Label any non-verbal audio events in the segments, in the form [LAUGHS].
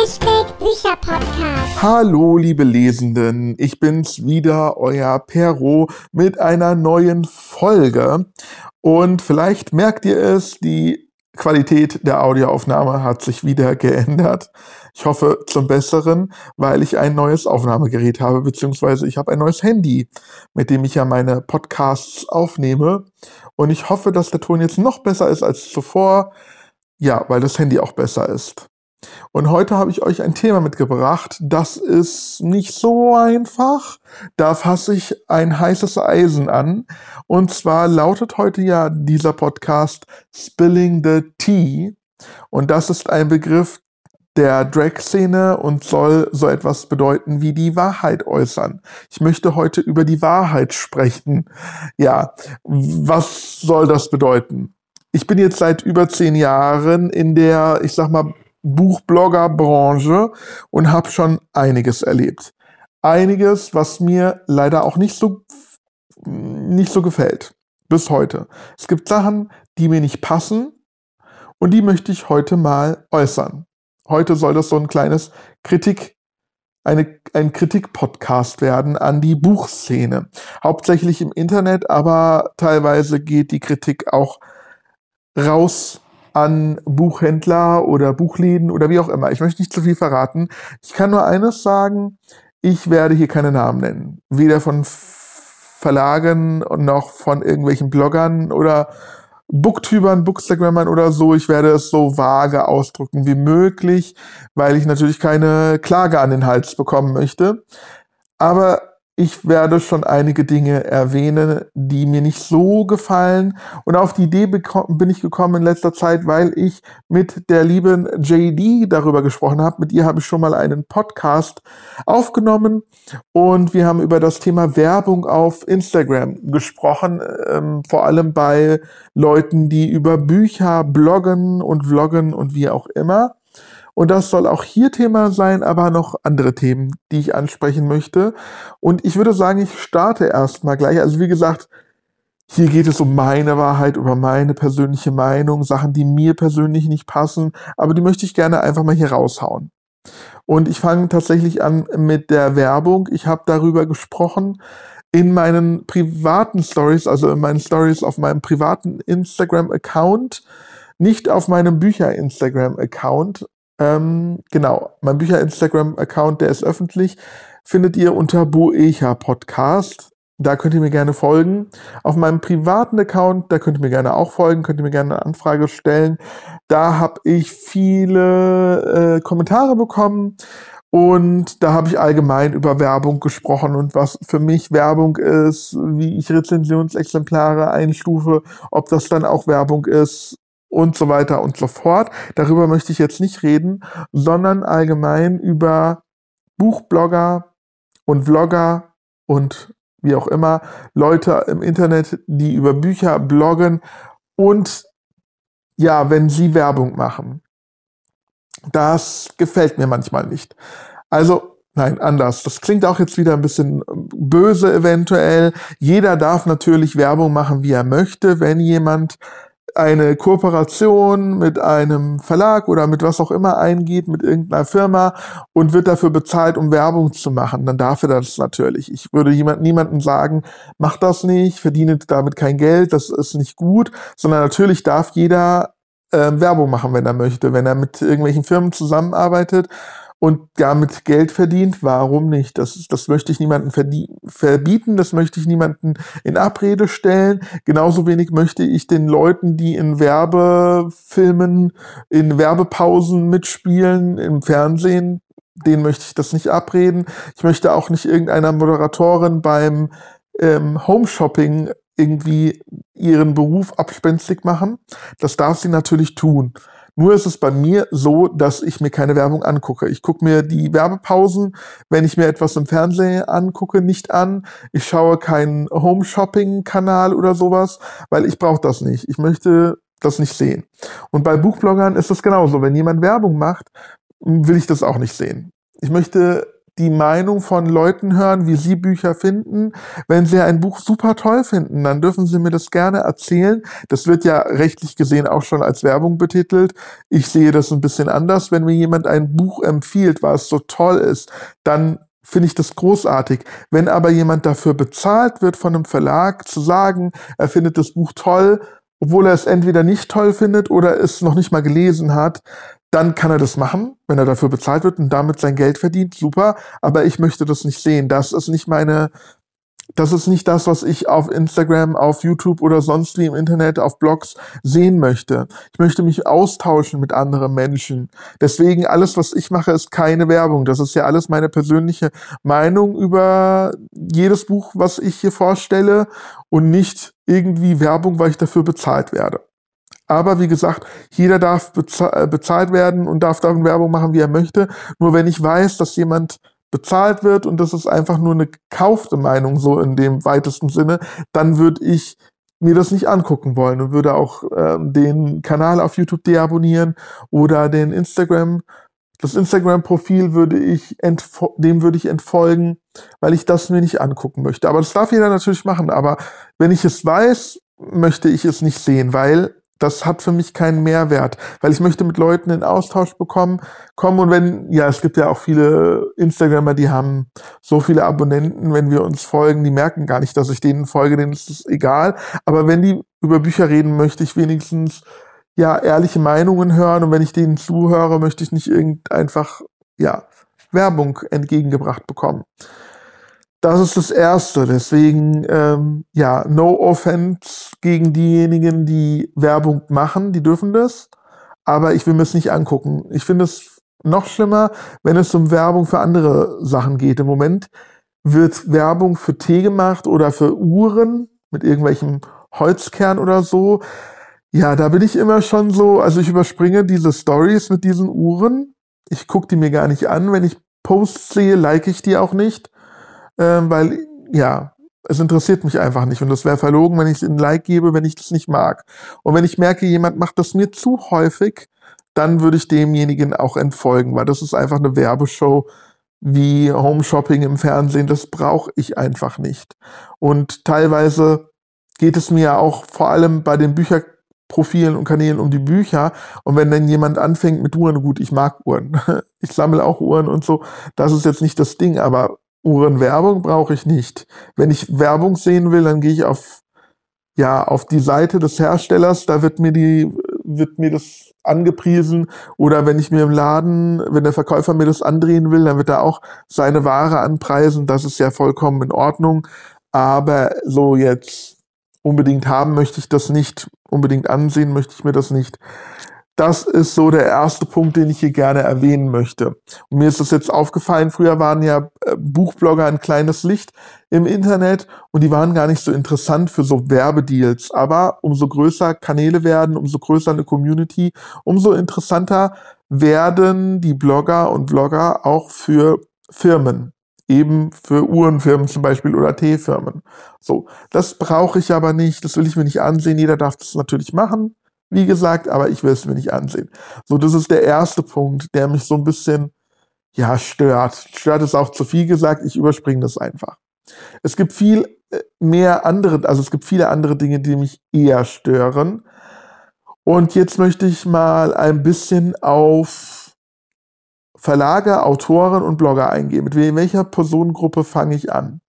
Hashtag. Hallo, liebe Lesenden, ich bin's wieder, euer Perro mit einer neuen Folge. Und vielleicht merkt ihr es, die Qualität der Audioaufnahme hat sich wieder [LAUGHS] geändert. Ich hoffe zum Besseren, weil ich ein neues Aufnahmegerät habe, beziehungsweise ich habe ein neues Handy, mit dem ich ja meine Podcasts aufnehme. Und ich hoffe, dass der Ton jetzt noch besser ist als zuvor. Ja, weil das Handy auch besser ist. Und heute habe ich euch ein Thema mitgebracht, das ist nicht so einfach. Da fasse ich ein heißes Eisen an. Und zwar lautet heute ja dieser Podcast Spilling the Tea. Und das ist ein Begriff der Drag-Szene und soll so etwas bedeuten wie die Wahrheit äußern. Ich möchte heute über die Wahrheit sprechen. Ja, was soll das bedeuten? Ich bin jetzt seit über zehn Jahren in der, ich sag mal, Buchblogger-Branche und habe schon einiges erlebt. Einiges, was mir leider auch nicht so, nicht so gefällt. Bis heute. Es gibt Sachen, die mir nicht passen und die möchte ich heute mal äußern. Heute soll das so ein kleines Kritik, eine, ein Kritik-Podcast werden an die Buchszene. Hauptsächlich im Internet, aber teilweise geht die Kritik auch raus an Buchhändler oder Buchläden oder wie auch immer. Ich möchte nicht zu viel verraten. Ich kann nur eines sagen, ich werde hier keine Namen nennen. Weder von Verlagen noch von irgendwelchen Bloggern oder Booktubern, Bookstagrammern oder so. Ich werde es so vage ausdrücken wie möglich, weil ich natürlich keine Klage an den Hals bekommen möchte. Aber ich werde schon einige Dinge erwähnen, die mir nicht so gefallen. Und auf die Idee bin ich gekommen in letzter Zeit, weil ich mit der lieben JD darüber gesprochen habe. Mit ihr habe ich schon mal einen Podcast aufgenommen und wir haben über das Thema Werbung auf Instagram gesprochen, ähm, vor allem bei Leuten, die über Bücher bloggen und vloggen und wie auch immer. Und das soll auch hier Thema sein, aber noch andere Themen, die ich ansprechen möchte. Und ich würde sagen, ich starte erstmal gleich. Also wie gesagt, hier geht es um meine Wahrheit, über meine persönliche Meinung, Sachen, die mir persönlich nicht passen, aber die möchte ich gerne einfach mal hier raushauen. Und ich fange tatsächlich an mit der Werbung. Ich habe darüber gesprochen in meinen privaten Stories, also in meinen Stories auf meinem privaten Instagram-Account, nicht auf meinem Bücher-Instagram-Account. Ähm, genau, mein Bücher-Instagram-Account, der ist öffentlich, findet ihr unter Boecha Podcast. Da könnt ihr mir gerne folgen. Auf meinem privaten Account, da könnt ihr mir gerne auch folgen, könnt ihr mir gerne eine Anfrage stellen. Da habe ich viele äh, Kommentare bekommen und da habe ich allgemein über Werbung gesprochen und was für mich Werbung ist, wie ich Rezensionsexemplare einstufe, ob das dann auch Werbung ist und so weiter und so fort. Darüber möchte ich jetzt nicht reden, sondern allgemein über Buchblogger und Vlogger und wie auch immer, Leute im Internet, die über Bücher bloggen und ja, wenn sie Werbung machen. Das gefällt mir manchmal nicht. Also, nein, anders. Das klingt auch jetzt wieder ein bisschen böse eventuell. Jeder darf natürlich Werbung machen, wie er möchte. Wenn jemand eine Kooperation mit einem Verlag oder mit was auch immer eingeht, mit irgendeiner Firma und wird dafür bezahlt, um Werbung zu machen, dann darf er das natürlich. Ich würde jemand, niemandem sagen, mach das nicht, verdiene damit kein Geld, das ist nicht gut, sondern natürlich darf jeder äh, Werbung machen, wenn er möchte. Wenn er mit irgendwelchen Firmen zusammenarbeitet und damit Geld verdient, warum nicht? Das, das möchte ich niemandem verbieten, das möchte ich niemanden in Abrede stellen. Genauso wenig möchte ich den Leuten, die in Werbefilmen, in Werbepausen mitspielen, im Fernsehen, denen möchte ich das nicht abreden. Ich möchte auch nicht irgendeiner Moderatorin beim ähm, Home-Shopping irgendwie ihren Beruf abspenstig machen. Das darf sie natürlich tun. Nur ist es bei mir so, dass ich mir keine Werbung angucke. Ich gucke mir die Werbepausen, wenn ich mir etwas im Fernsehen angucke, nicht an. Ich schaue keinen Home-Shopping-Kanal oder sowas, weil ich brauche das nicht. Ich möchte das nicht sehen. Und bei Buchbloggern ist es genauso. Wenn jemand Werbung macht, will ich das auch nicht sehen. Ich möchte die Meinung von Leuten hören, wie sie Bücher finden. Wenn sie ein Buch super toll finden, dann dürfen sie mir das gerne erzählen. Das wird ja rechtlich gesehen auch schon als Werbung betitelt. Ich sehe das ein bisschen anders. Wenn mir jemand ein Buch empfiehlt, was so toll ist, dann finde ich das großartig. Wenn aber jemand dafür bezahlt wird von einem Verlag zu sagen, er findet das Buch toll, obwohl er es entweder nicht toll findet oder es noch nicht mal gelesen hat, dann kann er das machen, wenn er dafür bezahlt wird und damit sein Geld verdient, super. Aber ich möchte das nicht sehen. Das ist nicht meine, das ist nicht das, was ich auf Instagram, auf YouTube oder sonst wie im Internet, auf Blogs sehen möchte. Ich möchte mich austauschen mit anderen Menschen. Deswegen alles, was ich mache, ist keine Werbung. Das ist ja alles meine persönliche Meinung über jedes Buch, was ich hier vorstelle und nicht irgendwie Werbung, weil ich dafür bezahlt werde. Aber wie gesagt, jeder darf äh, bezahlt werden und darf darin Werbung machen, wie er möchte. Nur wenn ich weiß, dass jemand bezahlt wird und das ist einfach nur eine gekaufte Meinung, so in dem weitesten Sinne, dann würde ich mir das nicht angucken wollen und würde auch äh, den Kanal auf YouTube deabonnieren oder den Instagram, das Instagram-Profil würde ich dem würde ich entfolgen, weil ich das mir nicht angucken möchte. Aber das darf jeder natürlich machen. Aber wenn ich es weiß, möchte ich es nicht sehen, weil das hat für mich keinen Mehrwert, weil ich möchte mit Leuten in Austausch bekommen, kommen und wenn, ja, es gibt ja auch viele Instagramer, die haben so viele Abonnenten, wenn wir uns folgen, die merken gar nicht, dass ich denen folge, denen ist es egal. Aber wenn die über Bücher reden, möchte ich wenigstens, ja, ehrliche Meinungen hören und wenn ich denen zuhöre, möchte ich nicht irgend einfach, ja, Werbung entgegengebracht bekommen. Das ist das Erste. Deswegen, ähm, ja, no offense gegen diejenigen, die Werbung machen, die dürfen das. Aber ich will mir es nicht angucken. Ich finde es noch schlimmer, wenn es um Werbung für andere Sachen geht. Im Moment wird Werbung für Tee gemacht oder für Uhren mit irgendwelchem Holzkern oder so. Ja, da bin ich immer schon so, also ich überspringe diese Stories mit diesen Uhren. Ich gucke die mir gar nicht an. Wenn ich Posts sehe, like ich die auch nicht weil ja, es interessiert mich einfach nicht. Und das wäre verlogen, wenn ich ein Like gebe, wenn ich das nicht mag. Und wenn ich merke, jemand macht das mir zu häufig, dann würde ich demjenigen auch entfolgen, weil das ist einfach eine Werbeshow wie Home Shopping im Fernsehen. Das brauche ich einfach nicht. Und teilweise geht es mir ja auch vor allem bei den Bücherprofilen und Kanälen um die Bücher. Und wenn dann jemand anfängt mit Uhren, gut, ich mag Uhren. [LAUGHS] Ich sammle auch Uhren und so. Das ist jetzt nicht das Ding, aber Uhrenwerbung brauche ich nicht. Wenn ich Werbung sehen will, dann gehe ich auf, ja, auf die Seite des Herstellers, da wird mir die, wird mir das angepriesen. Oder wenn ich mir im Laden, wenn der Verkäufer mir das andrehen will, dann wird er auch seine Ware anpreisen. Das ist ja vollkommen in Ordnung. Aber so jetzt unbedingt haben möchte ich das nicht, unbedingt ansehen möchte ich mir das nicht. Das ist so der erste Punkt, den ich hier gerne erwähnen möchte. Und mir ist das jetzt aufgefallen, früher waren ja äh, Buchblogger ein kleines Licht im Internet und die waren gar nicht so interessant für so Werbedeals. Aber umso größer Kanäle werden, umso größer eine Community, umso interessanter werden die Blogger und Blogger auch für Firmen eben für Uhrenfirmen zum Beispiel oder Teefirmen. So, das brauche ich aber nicht, das will ich mir nicht ansehen. Jeder darf das natürlich machen wie gesagt, aber ich will es mir nicht ansehen. So, das ist der erste Punkt, der mich so ein bisschen, ja, stört. Stört ist auch zu viel gesagt, ich überspringe das einfach. Es gibt viel äh, mehr andere, also es gibt viele andere Dinge, die mich eher stören. Und jetzt möchte ich mal ein bisschen auf Verlage, Autoren und Blogger eingehen. Mit welcher Personengruppe fange ich an?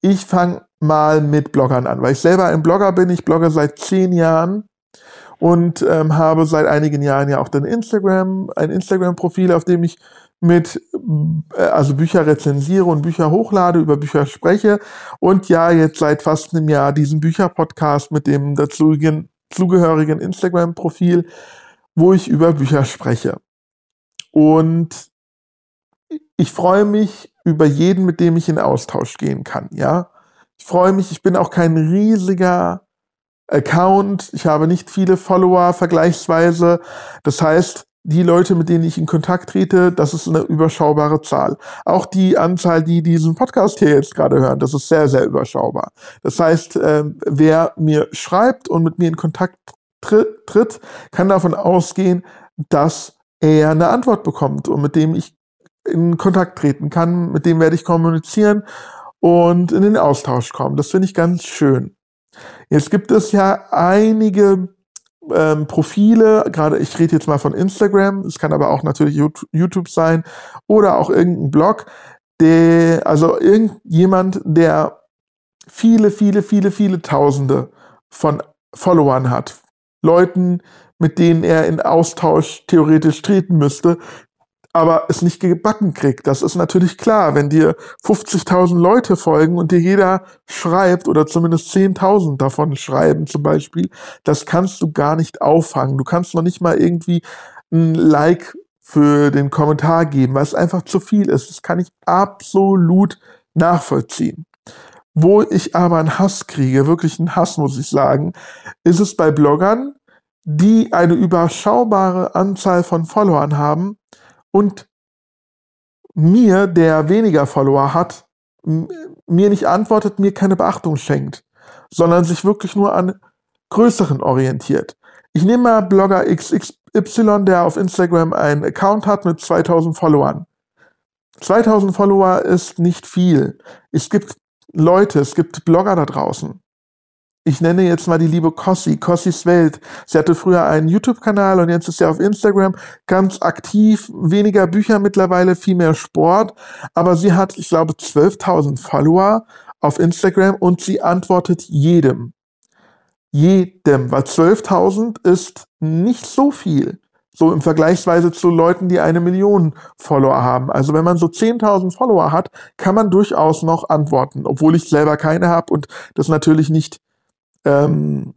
Ich fange mal mit Bloggern an, weil ich selber ein Blogger bin. Ich blogge seit zehn Jahren und ähm, habe seit einigen Jahren ja auch dann Instagram, ein Instagram-Profil, auf dem ich mit äh, also Bücher rezensiere und Bücher hochlade, über Bücher spreche und ja jetzt seit fast einem Jahr diesen Bücher-Podcast mit dem dazugehörigen Instagram-Profil, wo ich über Bücher spreche. Und ich freue mich über jeden, mit dem ich in Austausch gehen kann, ja. Ich freue mich, ich bin auch kein riesiger Account. Ich habe nicht viele Follower vergleichsweise. Das heißt, die Leute, mit denen ich in Kontakt trete, das ist eine überschaubare Zahl. Auch die Anzahl, die diesen Podcast hier jetzt gerade hören, das ist sehr, sehr überschaubar. Das heißt, äh, wer mir schreibt und mit mir in Kontakt tritt, kann davon ausgehen, dass er eine Antwort bekommt und mit dem ich in Kontakt treten kann, mit dem werde ich kommunizieren und in den Austausch kommen. Das finde ich ganz schön. Jetzt gibt es ja einige ähm, Profile, gerade ich rede jetzt mal von Instagram, es kann aber auch natürlich YouTube sein oder auch irgendein Blog, der, also irgendjemand, der viele, viele, viele, viele Tausende von Followern hat. Leuten, mit denen er in Austausch theoretisch treten müsste, aber es nicht gebacken kriegt. Das ist natürlich klar, wenn dir 50.000 Leute folgen und dir jeder schreibt oder zumindest 10.000 davon schreiben zum Beispiel, das kannst du gar nicht auffangen. Du kannst noch nicht mal irgendwie ein Like für den Kommentar geben, weil es einfach zu viel ist. Das kann ich absolut nachvollziehen. Wo ich aber einen Hass kriege, wirklich einen Hass, muss ich sagen, ist es bei Bloggern, die eine überschaubare Anzahl von Followern haben und mir, der weniger Follower hat, mir nicht antwortet, mir keine Beachtung schenkt, sondern sich wirklich nur an größeren orientiert. Ich nehme mal Blogger XXY, der auf Instagram einen Account hat mit 2000 Followern. 2000 Follower ist nicht viel. Es gibt Leute, es gibt Blogger da draußen. Ich nenne jetzt mal die liebe Cossi, Cossis Welt. Sie hatte früher einen YouTube-Kanal und jetzt ist sie auf Instagram ganz aktiv, weniger Bücher mittlerweile, viel mehr Sport. Aber sie hat, ich glaube, 12.000 Follower auf Instagram und sie antwortet jedem. Jedem, weil 12.000 ist nicht so viel. So im Vergleichsweise zu Leuten, die eine Million Follower haben. Also wenn man so 10.000 Follower hat, kann man durchaus noch antworten, obwohl ich selber keine habe und das natürlich nicht ähm,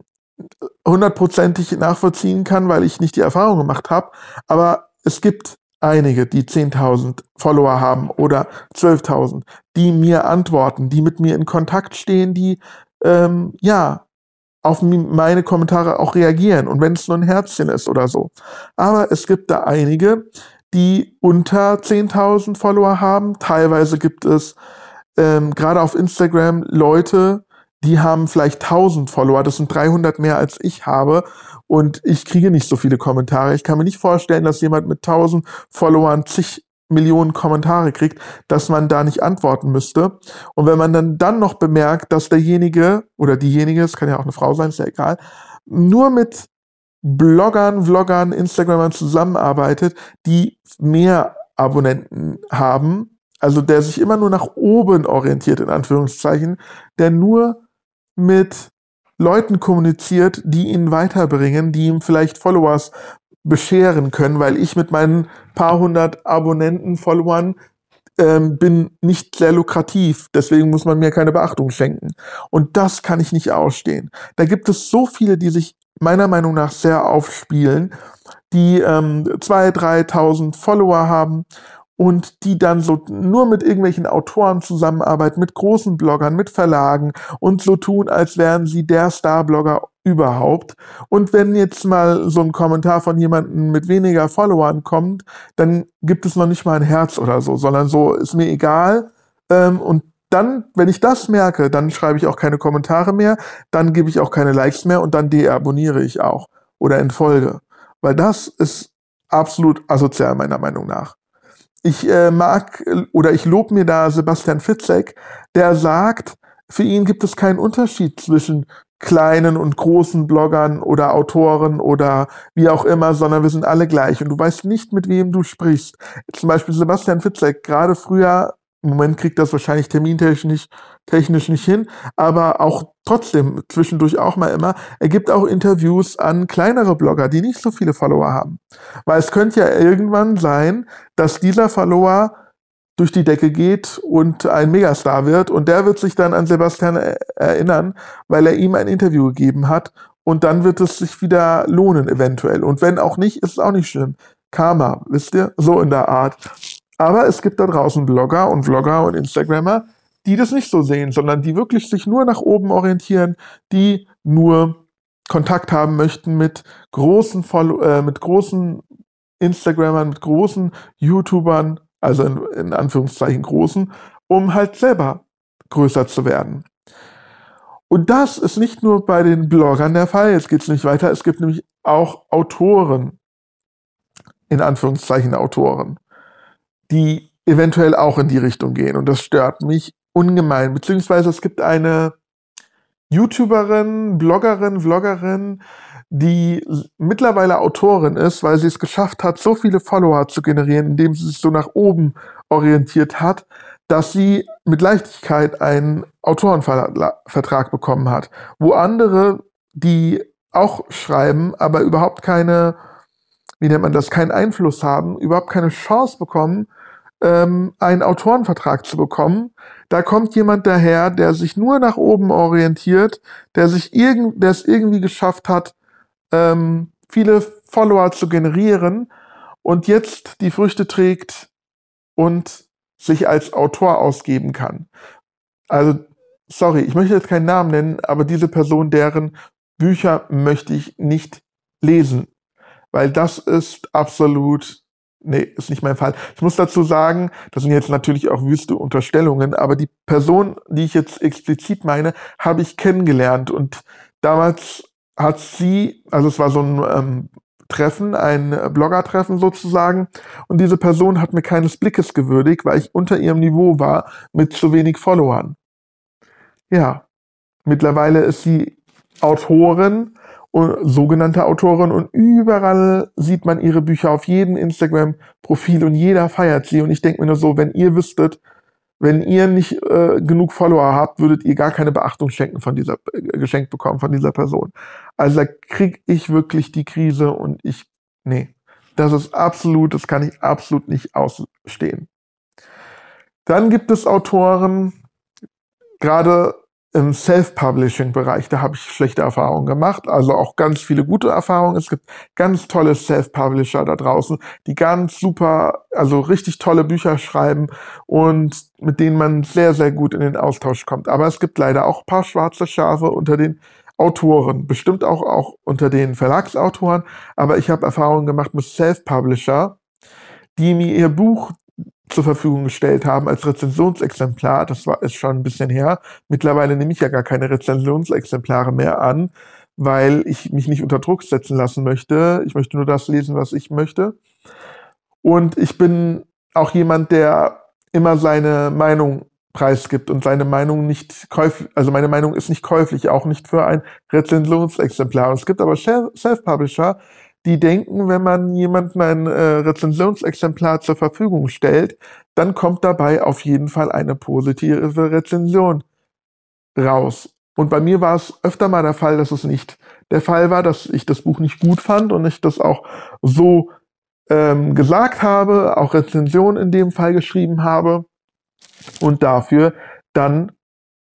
hundertprozentig nachvollziehen kann, weil ich nicht die Erfahrung gemacht habe. Aber es gibt einige, die 10.000 Follower haben oder 12.000, die mir antworten, die mit mir in Kontakt stehen, die ähm, ja auf meine Kommentare auch reagieren und wenn es nur ein Herzchen ist oder so. Aber es gibt da einige, die unter 10.000 Follower haben. Teilweise gibt es ähm, gerade auf Instagram Leute, die haben vielleicht 1000 Follower. Das sind 300 mehr als ich habe. Und ich kriege nicht so viele Kommentare. Ich kann mir nicht vorstellen, dass jemand mit 1000 Followern zig Millionen Kommentare kriegt, dass man da nicht antworten müsste. Und wenn man dann, dann noch bemerkt, dass derjenige oder diejenige, es kann ja auch eine Frau sein, ist ja egal, nur mit Bloggern, Vloggern, Instagramern zusammenarbeitet, die mehr Abonnenten haben, also der sich immer nur nach oben orientiert, in Anführungszeichen, der nur mit Leuten kommuniziert, die ihn weiterbringen, die ihm vielleicht Followers bescheren können, weil ich mit meinen paar hundert Abonnenten, Followern ähm, bin nicht sehr lukrativ. Deswegen muss man mir keine Beachtung schenken. Und das kann ich nicht ausstehen. Da gibt es so viele, die sich meiner Meinung nach sehr aufspielen, die ähm, 2.000, 3.000 Follower haben und die dann so nur mit irgendwelchen Autoren zusammenarbeiten, mit großen Bloggern, mit Verlagen und so tun, als wären sie der Star-Blogger überhaupt. Und wenn jetzt mal so ein Kommentar von jemandem mit weniger Followern kommt, dann gibt es noch nicht mal ein Herz oder so, sondern so ist mir egal. Ähm, und dann, wenn ich das merke, dann schreibe ich auch keine Kommentare mehr, dann gebe ich auch keine Likes mehr und dann deabonniere ich auch oder entfolge. Weil das ist absolut asozial meiner Meinung nach ich äh, mag oder ich lobe mir da Sebastian Fitzek, der sagt, für ihn gibt es keinen Unterschied zwischen kleinen und großen Bloggern oder Autoren oder wie auch immer, sondern wir sind alle gleich und du weißt nicht, mit wem du sprichst. Zum Beispiel Sebastian Fitzek, gerade früher im Moment kriegt das wahrscheinlich termintechnisch technisch nicht hin, aber auch trotzdem zwischendurch auch mal immer. Er gibt auch Interviews an kleinere Blogger, die nicht so viele Follower haben. Weil es könnte ja irgendwann sein, dass dieser Follower durch die Decke geht und ein Megastar wird und der wird sich dann an Sebastian erinnern, weil er ihm ein Interview gegeben hat und dann wird es sich wieder lohnen eventuell. Und wenn auch nicht, ist es auch nicht schlimm. Karma, wisst ihr? So in der Art. Aber es gibt da draußen Blogger und Vlogger und Instagrammer, die das nicht so sehen, sondern die wirklich sich nur nach oben orientieren, die nur Kontakt haben möchten mit großen, Follow äh, mit großen Instagrammern, mit großen YouTubern, also in, in Anführungszeichen großen, um halt selber größer zu werden. Und das ist nicht nur bei den Bloggern der Fall, jetzt geht es nicht weiter, es gibt nämlich auch Autoren, in Anführungszeichen Autoren die eventuell auch in die Richtung gehen. Und das stört mich ungemein. Beziehungsweise es gibt eine YouTuberin, Bloggerin, Vloggerin, die mittlerweile Autorin ist, weil sie es geschafft hat, so viele Follower zu generieren, indem sie sich so nach oben orientiert hat, dass sie mit Leichtigkeit einen Autorenvertrag bekommen hat, wo andere, die auch schreiben, aber überhaupt keine, wie nennt man das, keinen Einfluss haben, überhaupt keine Chance bekommen, ähm, einen Autorenvertrag zu bekommen. Da kommt jemand daher, der sich nur nach oben orientiert, der sich irgend, der es irgendwie geschafft hat, ähm, viele Follower zu generieren und jetzt die Früchte trägt und sich als Autor ausgeben kann. Also, sorry, ich möchte jetzt keinen Namen nennen, aber diese Person, deren Bücher möchte ich nicht lesen, weil das ist absolut, nee, ist nicht mein Fall. Ich muss dazu sagen, das sind jetzt natürlich auch wüste Unterstellungen, aber die Person, die ich jetzt explizit meine, habe ich kennengelernt und damals hat sie, also es war so ein ähm, Treffen, ein Blogger-Treffen sozusagen. Und diese Person hat mir keines Blickes gewürdigt, weil ich unter ihrem Niveau war mit zu wenig Followern. Ja, mittlerweile ist sie Autorin sogenannte Autorin und überall sieht man ihre Bücher auf jedem Instagram-Profil und jeder feiert sie. Und ich denke mir nur so, wenn ihr wüsstet, wenn ihr nicht äh, genug Follower habt, würdet ihr gar keine Beachtung schenken von dieser, äh, geschenkt bekommen von dieser Person. Also da krieg ich wirklich die Krise und ich, nee, das ist absolut, das kann ich absolut nicht ausstehen. Dann gibt es Autoren, gerade im Self-Publishing-Bereich, da habe ich schlechte Erfahrungen gemacht, also auch ganz viele gute Erfahrungen. Es gibt ganz tolle Self-Publisher da draußen, die ganz super, also richtig tolle Bücher schreiben und mit denen man sehr, sehr gut in den Austausch kommt. Aber es gibt leider auch ein paar schwarze Schafe unter den Autoren, bestimmt auch, auch unter den Verlagsautoren, aber ich habe Erfahrungen gemacht mit Self-Publisher, die mir ihr Buch zur Verfügung gestellt haben als Rezensionsexemplar. Das war ist schon ein bisschen her. Mittlerweile nehme ich ja gar keine Rezensionsexemplare mehr an, weil ich mich nicht unter Druck setzen lassen möchte. Ich möchte nur das lesen, was ich möchte. Und ich bin auch jemand, der immer seine Meinung preisgibt und seine Meinung nicht käuflich, also meine Meinung ist nicht käuflich, auch nicht für ein Rezensionsexemplar. Es gibt aber Self-Publisher, die denken, wenn man jemandem ein äh, Rezensionsexemplar zur Verfügung stellt, dann kommt dabei auf jeden Fall eine positive Rezension raus. Und bei mir war es öfter mal der Fall, dass es nicht der Fall war, dass ich das Buch nicht gut fand und ich das auch so ähm, gesagt habe, auch Rezension in dem Fall geschrieben habe und dafür dann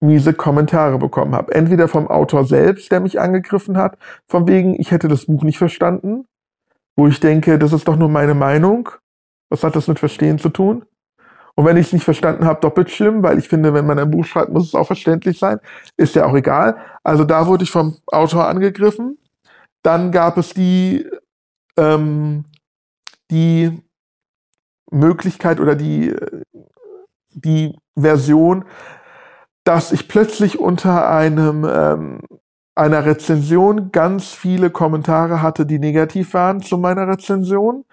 miese Kommentare bekommen habe. Entweder vom Autor selbst, der mich angegriffen hat, von wegen, ich hätte das Buch nicht verstanden, wo ich denke, das ist doch nur meine Meinung. Was hat das mit Verstehen zu tun? Und wenn ich es nicht verstanden habe, doppelt schlimm, weil ich finde, wenn man ein Buch schreibt, muss es auch verständlich sein. Ist ja auch egal. Also da wurde ich vom Autor angegriffen. Dann gab es die, ähm, die Möglichkeit oder die, die Version, dass ich plötzlich unter einem ähm, einer Rezension ganz viele Kommentare hatte, die negativ waren zu meiner Rezension.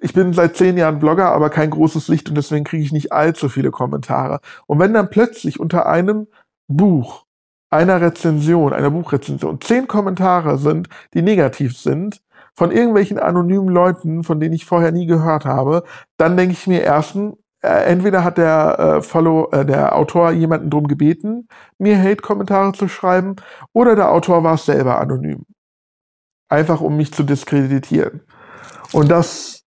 Ich bin seit zehn Jahren Blogger, aber kein großes Licht und deswegen kriege ich nicht allzu viele Kommentare. Und wenn dann plötzlich unter einem Buch, einer Rezension, einer Buchrezension, zehn Kommentare sind, die negativ sind, von irgendwelchen anonymen Leuten, von denen ich vorher nie gehört habe, dann denke ich mir erstens, entweder hat der äh, Follow, äh, der Autor jemanden drum gebeten, mir Hate-Kommentare zu schreiben, oder der Autor war es selber anonym. Einfach um mich zu diskreditieren. Und das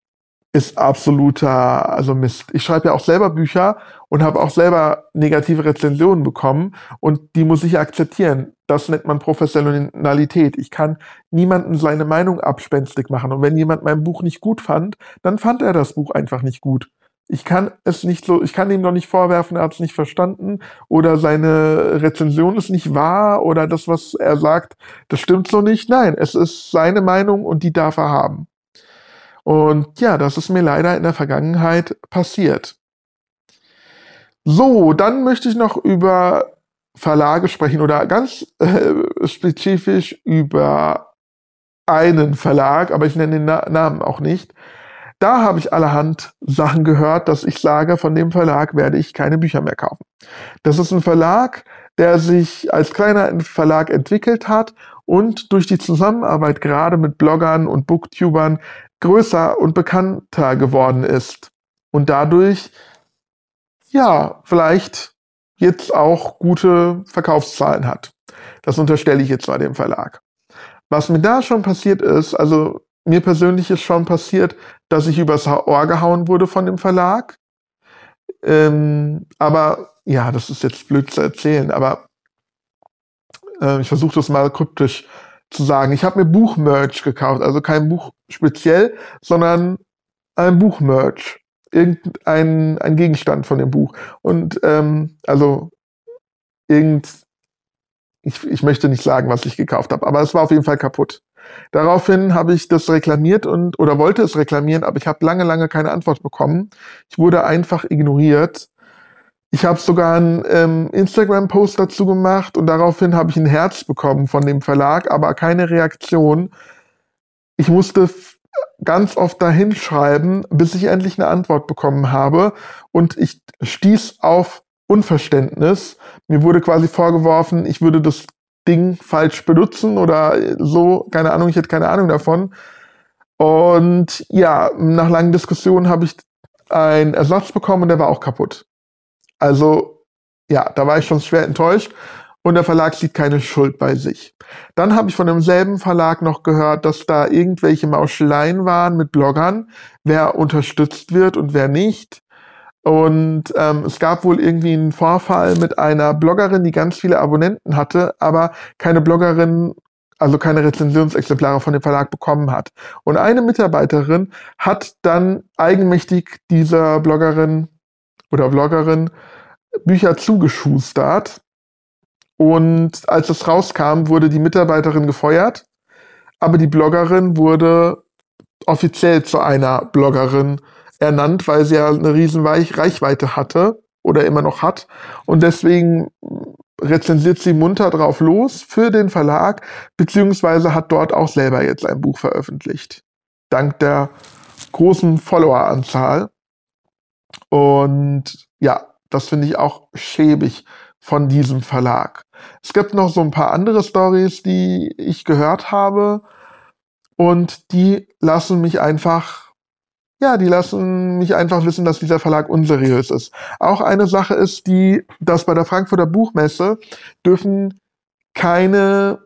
ist absoluter, also Mist. Ich schreibe ja auch selber Bücher und habe auch selber negative Rezensionen bekommen und die muss ich akzeptieren. Das nennt man Professionalität. Ich kann niemanden seine Meinung abspenstig machen. Und wenn jemand mein Buch nicht gut fand, dann fand er das Buch einfach nicht gut ich kann es nicht so, ich kann ihm doch nicht vorwerfen, er hat es nicht verstanden oder seine Rezension ist nicht wahr oder das, was er sagt, das stimmt so nicht. Nein, es ist seine Meinung und die darf er haben. Und ja, das ist mir leider in der Vergangenheit passiert. So, dann möchte ich noch über Verlage sprechen oder ganz äh, spezifisch über einen Verlag, aber ich nenne den Na Namen auch nicht. Da habe ich allerhand Sachen gehört, dass ich sage, von dem Verlag werde ich keine Bücher mehr kaufen. Das ist ein Verlag, der sich als kleiner Verlag entwickelt hat und durch die Zusammenarbeit gerade mit Bloggern und Booktubern größer und bekannter geworden ist und dadurch ja vielleicht jetzt auch gute Verkaufszahlen hat. Das unterstelle ich jetzt mal dem Verlag. Was mir da schon passiert ist, also mir persönlich ist schon passiert, dass ich übers Ohr gehauen wurde von dem Verlag. Ähm, aber ja, das ist jetzt blöd zu erzählen, aber äh, ich versuche das mal kryptisch zu sagen. Ich habe mir Buchmerch gekauft, also kein Buch speziell, sondern ein Buchmerch. Irgendein ein Gegenstand von dem Buch. Und ähm, also irgend, ich, ich möchte nicht sagen, was ich gekauft habe, aber es war auf jeden Fall kaputt. Daraufhin habe ich das reklamiert und oder wollte es reklamieren, aber ich habe lange, lange keine Antwort bekommen. Ich wurde einfach ignoriert. Ich habe sogar einen ähm, Instagram-Post dazu gemacht und daraufhin habe ich ein Herz bekommen von dem Verlag, aber keine Reaktion. Ich musste ganz oft dahin schreiben, bis ich endlich eine Antwort bekommen habe und ich stieß auf Unverständnis. Mir wurde quasi vorgeworfen, ich würde das Ding falsch benutzen oder so, keine Ahnung, ich hätte keine Ahnung davon. Und ja, nach langen Diskussionen habe ich einen Ersatz bekommen und der war auch kaputt. Also ja, da war ich schon schwer enttäuscht und der Verlag sieht keine Schuld bei sich. Dann habe ich von demselben Verlag noch gehört, dass da irgendwelche Mauscheleien waren mit Bloggern, wer unterstützt wird und wer nicht. Und ähm, es gab wohl irgendwie einen Vorfall mit einer Bloggerin, die ganz viele Abonnenten hatte, aber keine Bloggerin, also keine Rezensionsexemplare von dem Verlag bekommen hat. Und eine Mitarbeiterin hat dann eigenmächtig dieser Bloggerin oder Vloggerin Bücher zugeschustert. Und als es rauskam, wurde die Mitarbeiterin gefeuert, aber die Bloggerin wurde offiziell zu einer Bloggerin ernannt, weil sie ja eine riesen Reichweite hatte oder immer noch hat. Und deswegen rezensiert sie munter drauf los für den Verlag, beziehungsweise hat dort auch selber jetzt ein Buch veröffentlicht. Dank der großen Followeranzahl. Und ja, das finde ich auch schäbig von diesem Verlag. Es gibt noch so ein paar andere Stories, die ich gehört habe und die lassen mich einfach, ja, die lassen mich einfach wissen, dass dieser Verlag unseriös ist. Auch eine Sache ist die, dass bei der Frankfurter Buchmesse dürfen keine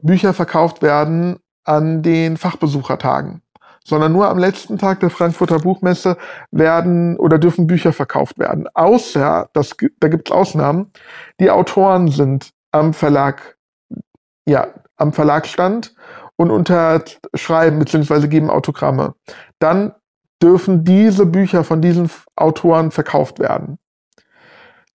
Bücher verkauft werden an den Fachbesuchertagen sondern nur am letzten Tag der Frankfurter Buchmesse werden oder dürfen Bücher verkauft werden. Außer, das, da gibt es Ausnahmen, die Autoren sind am Verlag, ja, am Verlagsstand und unterschreiben bzw. geben Autogramme. Dann dürfen diese Bücher von diesen Autoren verkauft werden.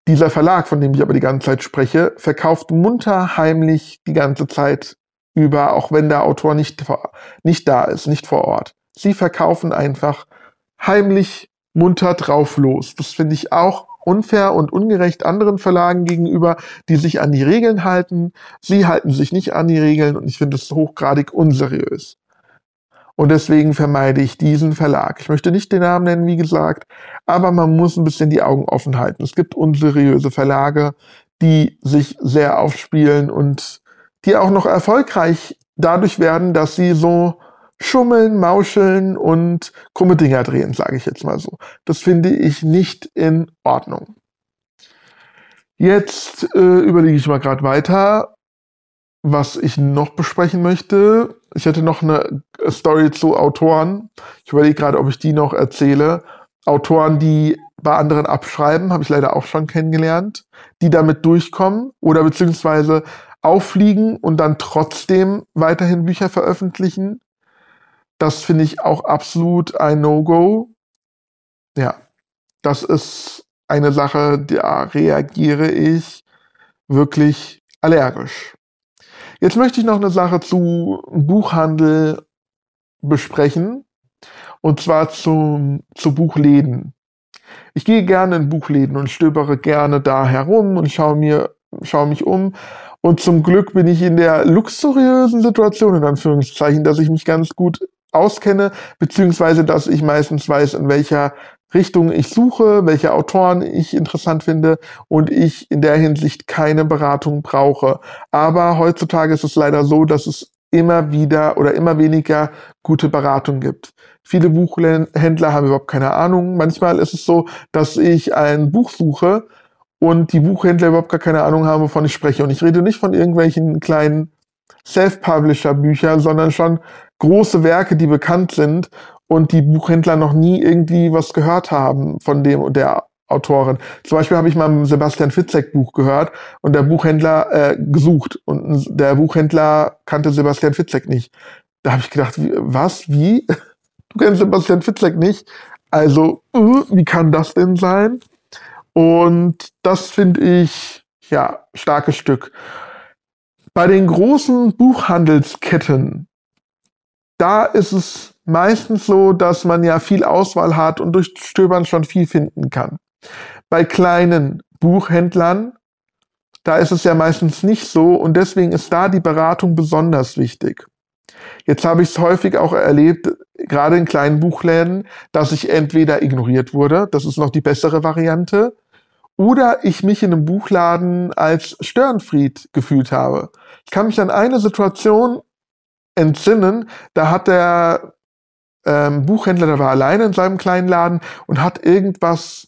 Dieser Verlag, von dem ich aber die ganze Zeit spreche, verkauft munter heimlich die ganze Zeit über, auch wenn der Autor nicht, nicht da ist, nicht vor Ort. Sie verkaufen einfach heimlich munter drauf los. Das finde ich auch unfair und ungerecht anderen Verlagen gegenüber, die sich an die Regeln halten. Sie halten sich nicht an die Regeln und ich finde es hochgradig unseriös. Und deswegen vermeide ich diesen Verlag. Ich möchte nicht den Namen nennen, wie gesagt, aber man muss ein bisschen die Augen offen halten. Es gibt unseriöse Verlage, die sich sehr aufspielen und die auch noch erfolgreich dadurch werden, dass sie so schummeln, mauscheln und krumme Dinger drehen, sage ich jetzt mal so. Das finde ich nicht in Ordnung. Jetzt äh, überlege ich mal gerade weiter, was ich noch besprechen möchte. Ich hätte noch eine Story zu Autoren. Ich überlege gerade, ob ich die noch erzähle. Autoren, die bei anderen abschreiben, habe ich leider auch schon kennengelernt, die damit durchkommen oder beziehungsweise auffliegen und dann trotzdem weiterhin Bücher veröffentlichen. Das finde ich auch absolut ein No-Go. Ja, das ist eine Sache, da reagiere ich wirklich allergisch. Jetzt möchte ich noch eine Sache zu Buchhandel besprechen. Und zwar zum, zu Buchläden. Ich gehe gerne in Buchläden und stöbere gerne da herum und schaue mir, schaue mich um. Und zum Glück bin ich in der luxuriösen Situation, in Anführungszeichen, dass ich mich ganz gut auskenne, beziehungsweise dass ich meistens weiß, in welcher Richtung ich suche, welche Autoren ich interessant finde und ich in der Hinsicht keine Beratung brauche. Aber heutzutage ist es leider so, dass es immer wieder oder immer weniger gute Beratung gibt. Viele Buchhändler haben überhaupt keine Ahnung. Manchmal ist es so, dass ich ein Buch suche und die Buchhändler überhaupt gar keine Ahnung haben, wovon ich spreche. Und ich rede nicht von irgendwelchen kleinen Self-Publisher-Büchern, sondern schon große Werke, die bekannt sind und die Buchhändler noch nie irgendwie was gehört haben von dem und der Autorin. Zum Beispiel habe ich mal ein Sebastian Fitzek Buch gehört und der Buchhändler äh, gesucht und der Buchhändler kannte Sebastian Fitzek nicht. Da habe ich gedacht, wie, was, wie? Du kennst Sebastian Fitzek nicht? Also, äh, wie kann das denn sein? Und das finde ich, ja, starkes Stück. Bei den großen Buchhandelsketten, da ist es meistens so, dass man ja viel Auswahl hat und durch Stöbern schon viel finden kann. Bei kleinen Buchhändlern, da ist es ja meistens nicht so und deswegen ist da die Beratung besonders wichtig. Jetzt habe ich es häufig auch erlebt, gerade in kleinen Buchläden, dass ich entweder ignoriert wurde, das ist noch die bessere Variante, oder ich mich in einem Buchladen als Störenfried gefühlt habe. Ich kann mich an eine Situation entsinnen, da hat der ähm, Buchhändler, der war alleine in seinem kleinen Laden und hat irgendwas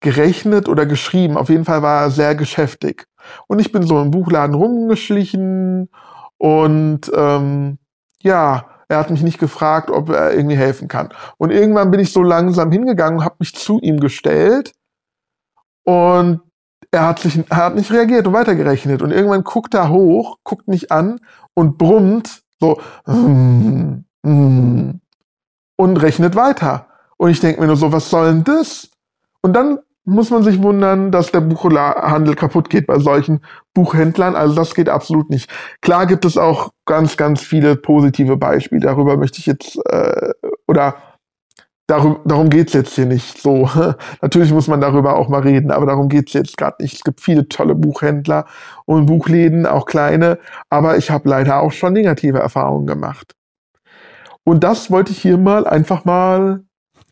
gerechnet oder geschrieben. Auf jeden Fall war er sehr geschäftig. Und ich bin so im Buchladen rumgeschlichen und ähm, ja, er hat mich nicht gefragt, ob er irgendwie helfen kann. Und irgendwann bin ich so langsam hingegangen und habe mich zu ihm gestellt und er hat, sich, er hat nicht reagiert und weitergerechnet. Und irgendwann guckt er hoch, guckt mich an und brummt so mm, mm, und rechnet weiter. Und ich denke mir nur so, was soll denn das? Und dann muss man sich wundern, dass der Buchhandel kaputt geht bei solchen Buchhändlern. Also das geht absolut nicht. Klar gibt es auch ganz, ganz viele positive Beispiele. Darüber möchte ich jetzt, äh, oder darum, darum geht's jetzt hier nicht so. [LAUGHS] Natürlich muss man darüber auch mal reden, aber darum geht's jetzt gerade nicht. Es gibt viele tolle Buchhändler und Buchläden, auch kleine, aber ich habe leider auch schon negative Erfahrungen gemacht. Und das wollte ich hier mal einfach mal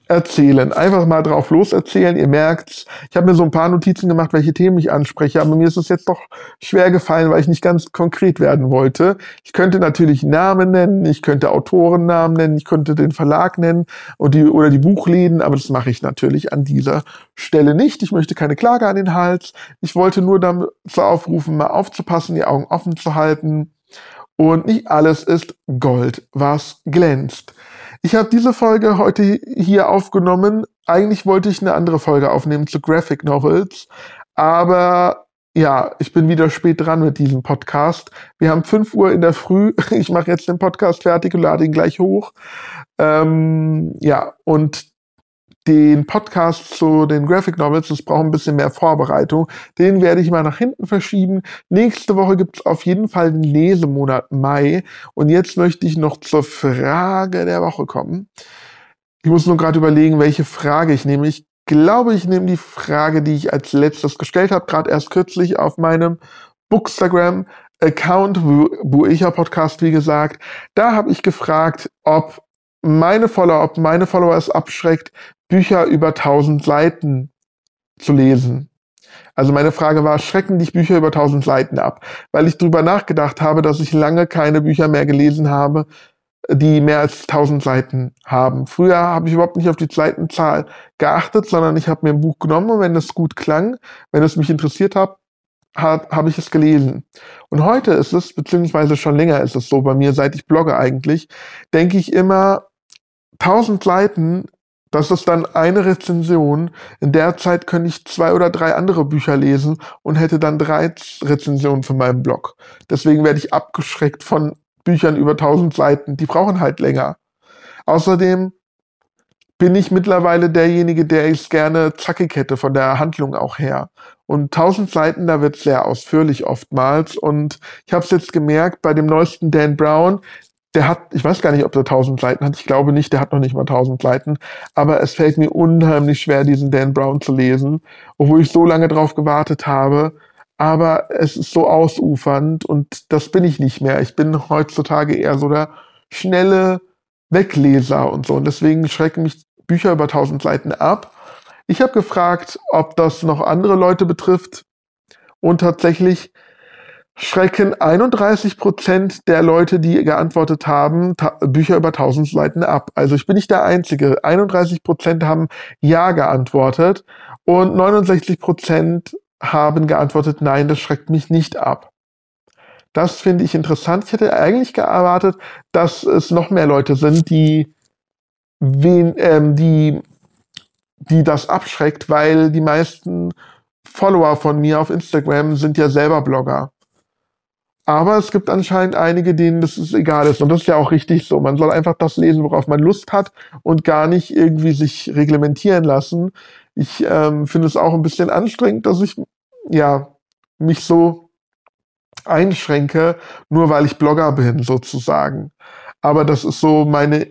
erzählen. Einfach mal drauf los erzählen. Ihr merkt's. Ich habe mir so ein paar Notizen gemacht, welche Themen ich anspreche, aber mir ist es jetzt doch schwer gefallen, weil ich nicht ganz konkret werden wollte. Ich könnte natürlich Namen nennen, ich könnte Autorennamen nennen, ich könnte den Verlag nennen und die, oder die Buchläden, aber das mache ich natürlich an dieser Stelle nicht. Ich möchte keine Klage an den Hals. Ich wollte nur dazu aufrufen, mal aufzupassen, die Augen offen zu halten. Und nicht alles ist Gold, was glänzt. Ich habe diese Folge heute hier aufgenommen. Eigentlich wollte ich eine andere Folge aufnehmen zu Graphic Novels, aber ja, ich bin wieder spät dran mit diesem Podcast. Wir haben 5 Uhr in der Früh. [LAUGHS] Ich mache jetzt den Podcast fertig und lade ihn gleich hoch. Ähm, ja, und den Podcast zu den Graphic Novels, das braucht ein bisschen mehr Vorbereitung. Den werde ich mal nach hinten verschieben. Nächste Woche gibt es auf jeden Fall den Lesemonat Mai. Und jetzt möchte ich noch zur Frage der Woche kommen. Ich muss nur gerade überlegen, welche Frage ich nehme. Ich glaube, ich nehme die Frage, die ich als letztes gestellt habe, gerade erst kürzlich auf meinem Bookstagram. Account, Buecha Podcast, wie gesagt. Da habe ich gefragt, ob meine Follower, ob meine Follower es abschreckt, Bücher über 1000 Seiten zu lesen. Also meine Frage war, schrecken dich Bücher über 1000 Seiten ab? Weil ich drüber nachgedacht habe, dass ich lange keine Bücher mehr gelesen habe, die mehr als 1000 Seiten haben. Früher habe ich überhaupt nicht auf die Seitenzahl geachtet, sondern ich habe mir ein Buch genommen und wenn es gut klang, wenn es mich interessiert hat, habe hab ich es gelesen. Und heute ist es, beziehungsweise schon länger ist es so bei mir, seit ich blogge eigentlich, denke ich immer, 1000 Seiten das ist dann eine Rezension. In der Zeit könnte ich zwei oder drei andere Bücher lesen und hätte dann drei Rezensionen für meinen Blog. Deswegen werde ich abgeschreckt von Büchern über 1000 Seiten. Die brauchen halt länger. Außerdem bin ich mittlerweile derjenige, der es gerne zackig hätte von der Handlung auch her. Und 1000 Seiten, da wird sehr ausführlich oftmals. Und ich habe es jetzt gemerkt bei dem neuesten Dan Brown, der hat, ich weiß gar nicht, ob der 1000 Seiten hat. Ich glaube nicht, der hat noch nicht mal 1000 Seiten. Aber es fällt mir unheimlich schwer, diesen Dan Brown zu lesen, obwohl ich so lange drauf gewartet habe. Aber es ist so ausufernd und das bin ich nicht mehr. Ich bin heutzutage eher so der schnelle Wegleser und so. Und deswegen schrecken mich Bücher über 1000 Seiten ab. Ich habe gefragt, ob das noch andere Leute betrifft. Und tatsächlich schrecken 31 Prozent der Leute, die geantwortet haben, Bücher über 1000 Seiten ab. Also ich bin nicht der Einzige. 31 Prozent haben Ja geantwortet und 69 Prozent haben geantwortet, nein, das schreckt mich nicht ab. Das finde ich interessant. Ich hätte eigentlich erwartet, dass es noch mehr Leute sind, die, wen, ähm, die, die das abschreckt, weil die meisten Follower von mir auf Instagram sind ja selber Blogger. Aber es gibt anscheinend einige, denen das ist egal ist. Und das ist ja auch richtig so. Man soll einfach das lesen, worauf man Lust hat und gar nicht irgendwie sich reglementieren lassen. Ich ähm, finde es auch ein bisschen anstrengend, dass ich ja mich so einschränke, nur weil ich Blogger bin, sozusagen. Aber das ist so meine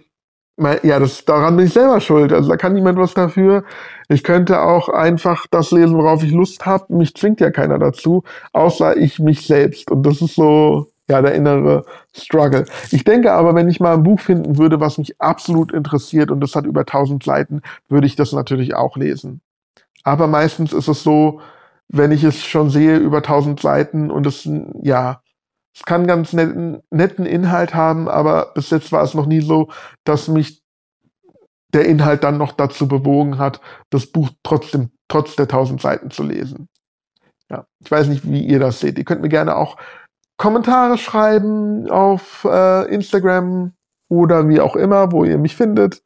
ja, das, daran bin ich selber schuld. Also da kann niemand was dafür. Ich könnte auch einfach das lesen, worauf ich Lust habe. Mich zwingt ja keiner dazu, außer ich mich selbst. Und das ist so, ja, der innere Struggle. Ich denke aber, wenn ich mal ein Buch finden würde, was mich absolut interessiert und das hat über 1000 Seiten, würde ich das natürlich auch lesen. Aber meistens ist es so, wenn ich es schon sehe über 1000 Seiten und es, ja, es kann ganz netten, netten Inhalt haben, aber bis jetzt war es noch nie so, dass mich der Inhalt dann noch dazu bewogen hat, das Buch trotzdem, trotz der tausend Seiten zu lesen. Ja, ich weiß nicht, wie ihr das seht. Ihr könnt mir gerne auch Kommentare schreiben auf äh, Instagram oder wie auch immer, wo ihr mich findet.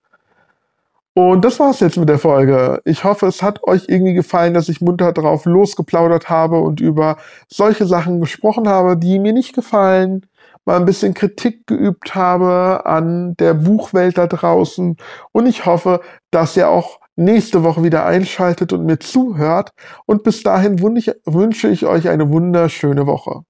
Und das war's jetzt mit der Folge. Ich hoffe, es hat euch irgendwie gefallen, dass ich munter drauf losgeplaudert habe und über solche Sachen gesprochen habe, die mir nicht gefallen. Mal ein bisschen Kritik geübt habe an der Buchwelt da draußen. Und ich hoffe, dass ihr auch nächste Woche wieder einschaltet und mir zuhört. Und bis dahin wünsche ich euch eine wunderschöne Woche.